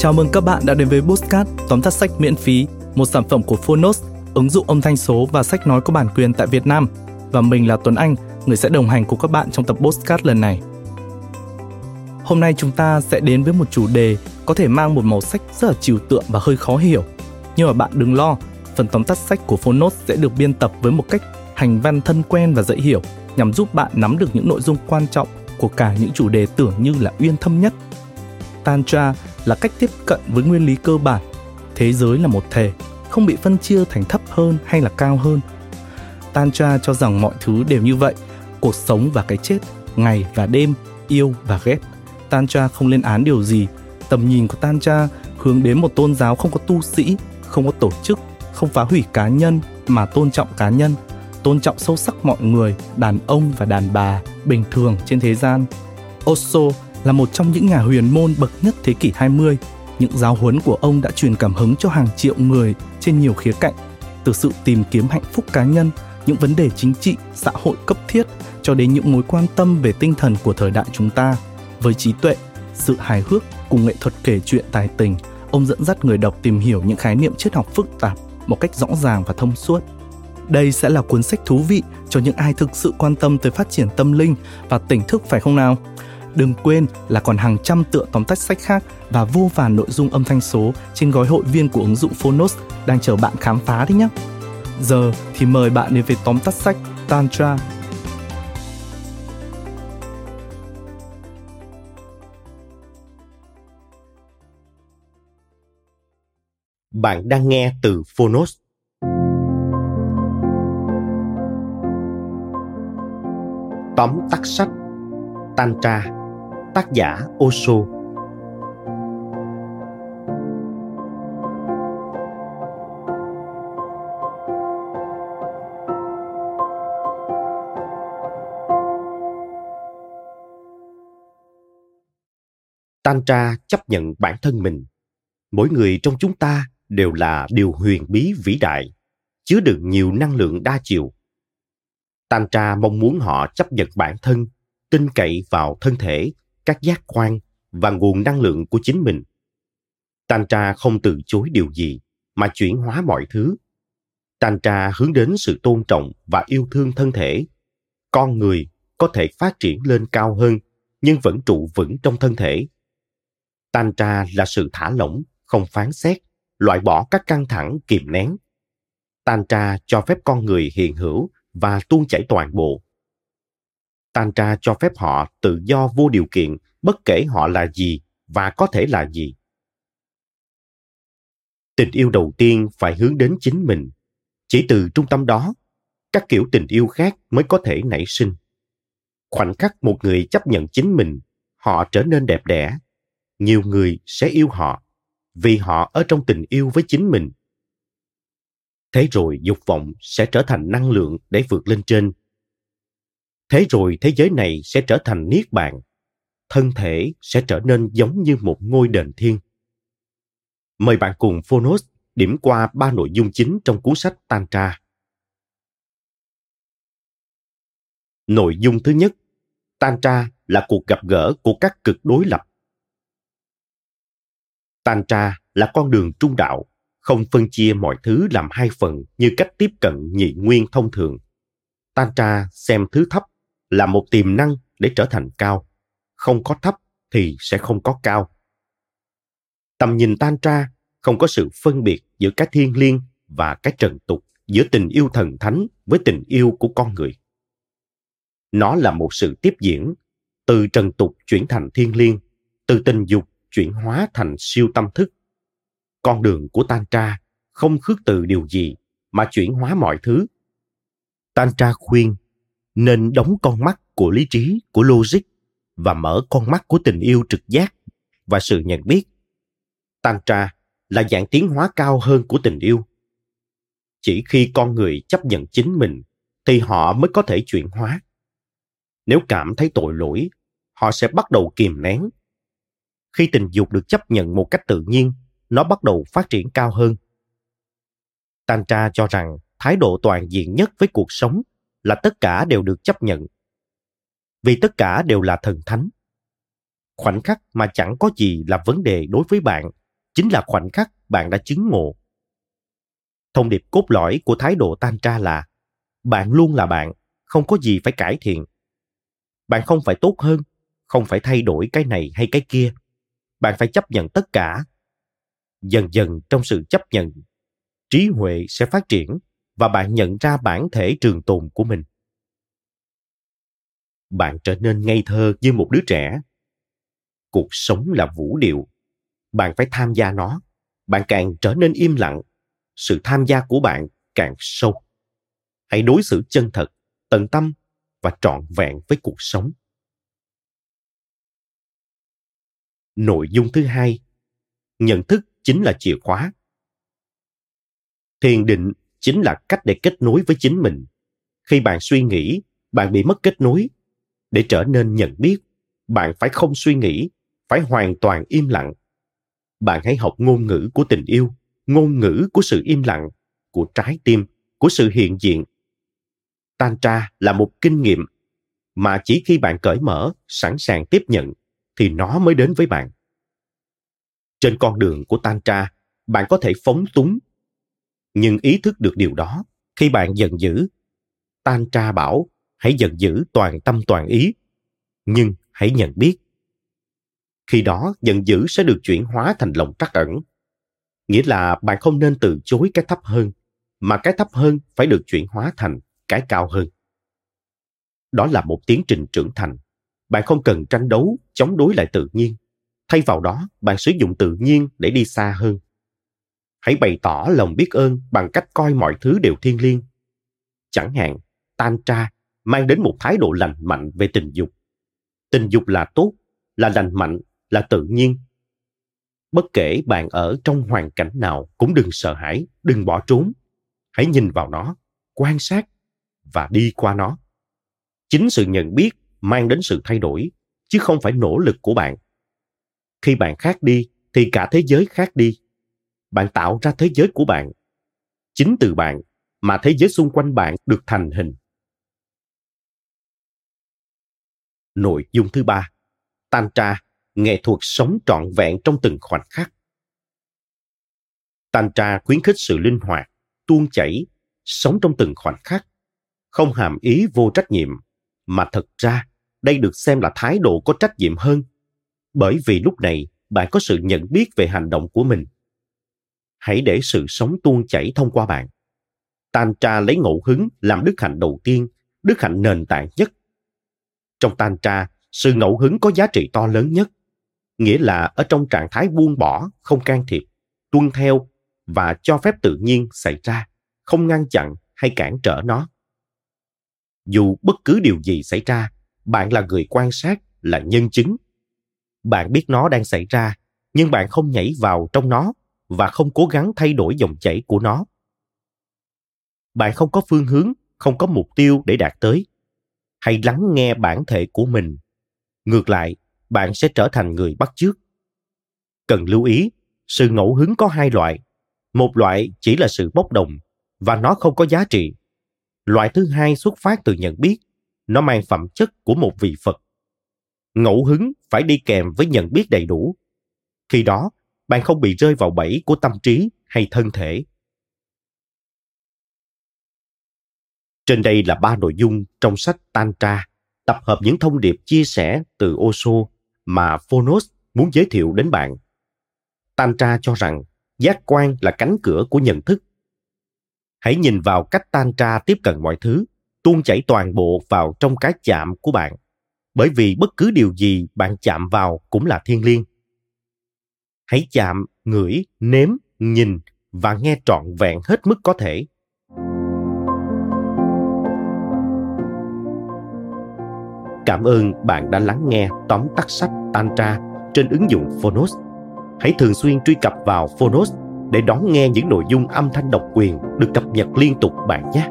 Chào mừng các bạn đã đến với Boostcast, tóm tắt sách miễn phí, một sản phẩm của Phonos, ứng dụng âm thanh số và sách nói có bản quyền tại Việt Nam. Và mình là Tuấn Anh, người sẽ đồng hành cùng các bạn trong tập Boostcast lần này. Hôm nay chúng ta sẽ đến với một chủ đề có thể mang một màu sắc rất là trừu tượng và hơi khó hiểu. Nhưng mà bạn đừng lo, phần tóm tắt sách của Phonos sẽ được biên tập với một cách hành văn thân quen và dễ hiểu nhằm giúp bạn nắm được những nội dung quan trọng của cả những chủ đề tưởng như là uyên thâm nhất. Tantra là cách tiếp cận với nguyên lý cơ bản. Thế giới là một thể, không bị phân chia thành thấp hơn hay là cao hơn. Tantra cho rằng mọi thứ đều như vậy, cuộc sống và cái chết, ngày và đêm, yêu và ghét. Tantra không lên án điều gì. Tầm nhìn của Tantra hướng đến một tôn giáo không có tu sĩ, không có tổ chức, không phá hủy cá nhân mà tôn trọng cá nhân, tôn trọng sâu sắc mọi người, đàn ông và đàn bà bình thường trên thế gian. Osho là một trong những nhà huyền môn bậc nhất thế kỷ 20. Những giáo huấn của ông đã truyền cảm hứng cho hàng triệu người trên nhiều khía cạnh, từ sự tìm kiếm hạnh phúc cá nhân, những vấn đề chính trị, xã hội cấp thiết cho đến những mối quan tâm về tinh thần của thời đại chúng ta. Với trí tuệ, sự hài hước cùng nghệ thuật kể chuyện tài tình, ông dẫn dắt người đọc tìm hiểu những khái niệm triết học phức tạp một cách rõ ràng và thông suốt. Đây sẽ là cuốn sách thú vị cho những ai thực sự quan tâm tới phát triển tâm linh và tỉnh thức phải không nào? Đừng quên là còn hàng trăm tựa tóm tắt sách khác và vô vàn nội dung âm thanh số trên gói hội viên của ứng dụng Phonos đang chờ bạn khám phá đấy nhé. Giờ thì mời bạn đến với tóm tắt sách Tantra Bạn đang nghe từ Phonos. Tóm tắt sách Tantra Tác giả Osho Tantra chấp nhận bản thân mình. Mỗi người trong chúng ta đều là điều huyền bí vĩ đại, chứa đựng nhiều năng lượng đa chiều. Tantra mong muốn họ chấp nhận bản thân, tin cậy vào thân thể, các giác quan và nguồn năng lượng của chính mình. Tantra không từ chối điều gì mà chuyển hóa mọi thứ. Tantra hướng đến sự tôn trọng và yêu thương thân thể. Con người có thể phát triển lên cao hơn nhưng vẫn trụ vững trong thân thể. Tantra là sự thả lỏng, không phán xét, loại bỏ các căng thẳng kìm nén. Tantra cho phép con người hiện hữu và tuôn chảy toàn bộ. Tantra cho phép họ tự do vô điều kiện bất kể họ là gì và có thể là gì. Tình yêu đầu tiên phải hướng đến chính mình. Chỉ từ trung tâm đó, các kiểu tình yêu khác mới có thể nảy sinh. Khoảnh khắc một người chấp nhận chính mình, họ trở nên đẹp đẽ. Nhiều người sẽ yêu họ vì họ ở trong tình yêu với chính mình thế rồi dục vọng sẽ trở thành năng lượng để vượt lên trên thế rồi thế giới này sẽ trở thành niết bàn. Thân thể sẽ trở nên giống như một ngôi đền thiên. Mời bạn cùng phonos điểm qua ba nội dung chính trong cuốn sách tantra. Nội dung thứ nhất tantra là cuộc gặp gỡ của các cực đối lập. Tantra là con đường trung đạo, không phân chia mọi thứ làm hai phần như cách tiếp cận nhị nguyên thông thường. Tantra xem thứ thấp là một tiềm năng để trở thành cao. Không có thấp thì sẽ không có cao. Tầm nhìn tan tra không có sự phân biệt giữa cái thiên liêng và cái trần tục, giữa tình yêu thần thánh với tình yêu của con người. Nó là một sự tiếp diễn, từ trần tục chuyển thành thiên liêng, từ tình dục chuyển hóa thành siêu tâm thức. Con đường của tan tra không khước từ điều gì mà chuyển hóa mọi thứ. Tan tra khuyên nên đóng con mắt của lý trí, của logic và mở con mắt của tình yêu trực giác và sự nhận biết. Tantra là dạng tiến hóa cao hơn của tình yêu. Chỉ khi con người chấp nhận chính mình thì họ mới có thể chuyển hóa. Nếu cảm thấy tội lỗi, họ sẽ bắt đầu kìm nén khi tình dục được chấp nhận một cách tự nhiên nó bắt đầu phát triển cao hơn tantra cho rằng thái độ toàn diện nhất với cuộc sống là tất cả đều được chấp nhận vì tất cả đều là thần thánh khoảnh khắc mà chẳng có gì là vấn đề đối với bạn chính là khoảnh khắc bạn đã chứng ngộ. Thông điệp cốt lõi của thái độ Tantra là bạn luôn là bạn, không có gì phải cải thiện. Bạn không phải tốt hơn, không phải thay đổi cái này hay cái kia. Bạn phải chấp nhận tất cả. Dần dần trong sự chấp nhận, trí huệ sẽ phát triển và bạn nhận ra bản thể trường tồn của mình. Bạn trở nên ngây thơ như một đứa trẻ. Cuộc sống là vũ điệu. Bạn phải tham gia nó. Bạn càng trở nên im lặng, sự tham gia của bạn càng sâu. Hãy đối xử chân thật, tận tâm và trọn vẹn với cuộc sống. Nội dung thứ hai, nhận thức chính là chìa khóa. Thiền định chính là cách để kết nối với chính mình. Khi bạn suy nghĩ, bạn bị mất kết nối. Để trở nên nhận biết, bạn phải không suy nghĩ, phải hoàn toàn im lặng. Bạn hãy học ngôn ngữ của tình yêu, ngôn ngữ của sự im lặng, của trái tim, của sự hiện diện. Tantra là một kinh nghiệm mà chỉ khi bạn cởi mở, sẵn sàng tiếp nhận thì nó mới đến với bạn. Trên con đường của Tantra, bạn có thể phóng túng nhưng ý thức được điều đó, khi bạn giận dữ, tan tra bảo, hãy giận dữ toàn tâm toàn ý, nhưng hãy nhận biết, khi đó giận dữ sẽ được chuyển hóa thành lòng trắc ẩn. Nghĩa là bạn không nên từ chối cái thấp hơn, mà cái thấp hơn phải được chuyển hóa thành cái cao hơn. Đó là một tiến trình trưởng thành. Bạn không cần tranh đấu, chống đối lại tự nhiên. Thay vào đó, bạn sử dụng tự nhiên để đi xa hơn hãy bày tỏ lòng biết ơn bằng cách coi mọi thứ đều thiêng liêng. Chẳng hạn tantra mang đến một thái độ lành mạnh về tình dục. Tình dục là tốt, là lành mạnh, là tự nhiên. Bất kể bạn ở trong hoàn cảnh nào cũng đừng sợ hãi, đừng bỏ trốn. Hãy nhìn vào nó, quan sát và đi qua nó. Chính sự nhận biết mang đến sự thay đổi, chứ không phải nỗ lực của bạn. Khi bạn khác đi thì cả thế giới khác đi bạn tạo ra thế giới của bạn. Chính từ bạn mà thế giới xung quanh bạn được thành hình. Nội dung thứ ba. Tantra nghệ thuật sống trọn vẹn trong từng khoảnh khắc. Tantra khuyến khích sự linh hoạt, tuôn chảy, sống trong từng khoảnh khắc. Không hàm ý vô trách nhiệm, mà thật ra đây được xem là thái độ có trách nhiệm hơn. Bởi vì lúc này bạn có sự nhận biết về hành động của mình hãy để sự sống tuôn chảy thông qua bạn. Tantra lấy ngẫu hứng làm đức hạnh đầu tiên, đức hạnh nền tảng nhất. Trong Tantra, sự ngẫu hứng có giá trị to lớn nhất, nghĩa là ở trong trạng thái buông bỏ, không can thiệp, tuân theo và cho phép tự nhiên xảy ra, không ngăn chặn hay cản trở nó. Dù bất cứ điều gì xảy ra, bạn là người quan sát, là nhân chứng. Bạn biết nó đang xảy ra, nhưng bạn không nhảy vào trong nó và không cố gắng thay đổi dòng chảy của nó. Bạn không có phương hướng, không có mục tiêu để đạt tới. Hãy lắng nghe bản thể của mình. Ngược lại, bạn sẽ trở thành người bắt chước. Cần lưu ý, sự ngẫu hứng có hai loại. Một loại chỉ là sự bốc đồng và nó không có giá trị. Loại thứ hai xuất phát từ nhận biết, nó mang phẩm chất của một vị phật. Ngẫu hứng phải đi kèm với nhận biết đầy đủ. Khi đó bạn không bị rơi vào bẫy của tâm trí hay thân thể trên đây là ba nội dung trong sách tantra tập hợp những thông điệp chia sẻ từ Osho mà Phonos muốn giới thiệu đến bạn. Tantra cho rằng giác quan là cánh cửa của nhận thức. Hãy nhìn vào cách Tantra tiếp cận mọi thứ, tuôn chảy toàn bộ vào trong cái chạm của bạn. Bởi vì bất cứ điều gì bạn chạm vào cũng là thiên liêng hãy chạm, ngửi, nếm, nhìn và nghe trọn vẹn hết mức có thể. Cảm ơn bạn đã lắng nghe tóm tắt sách tantra trên ứng dụng phonos. Hãy thường xuyên truy cập vào phonos để đón nghe những nội dung âm thanh độc quyền được cập nhật liên tục bạn nhé.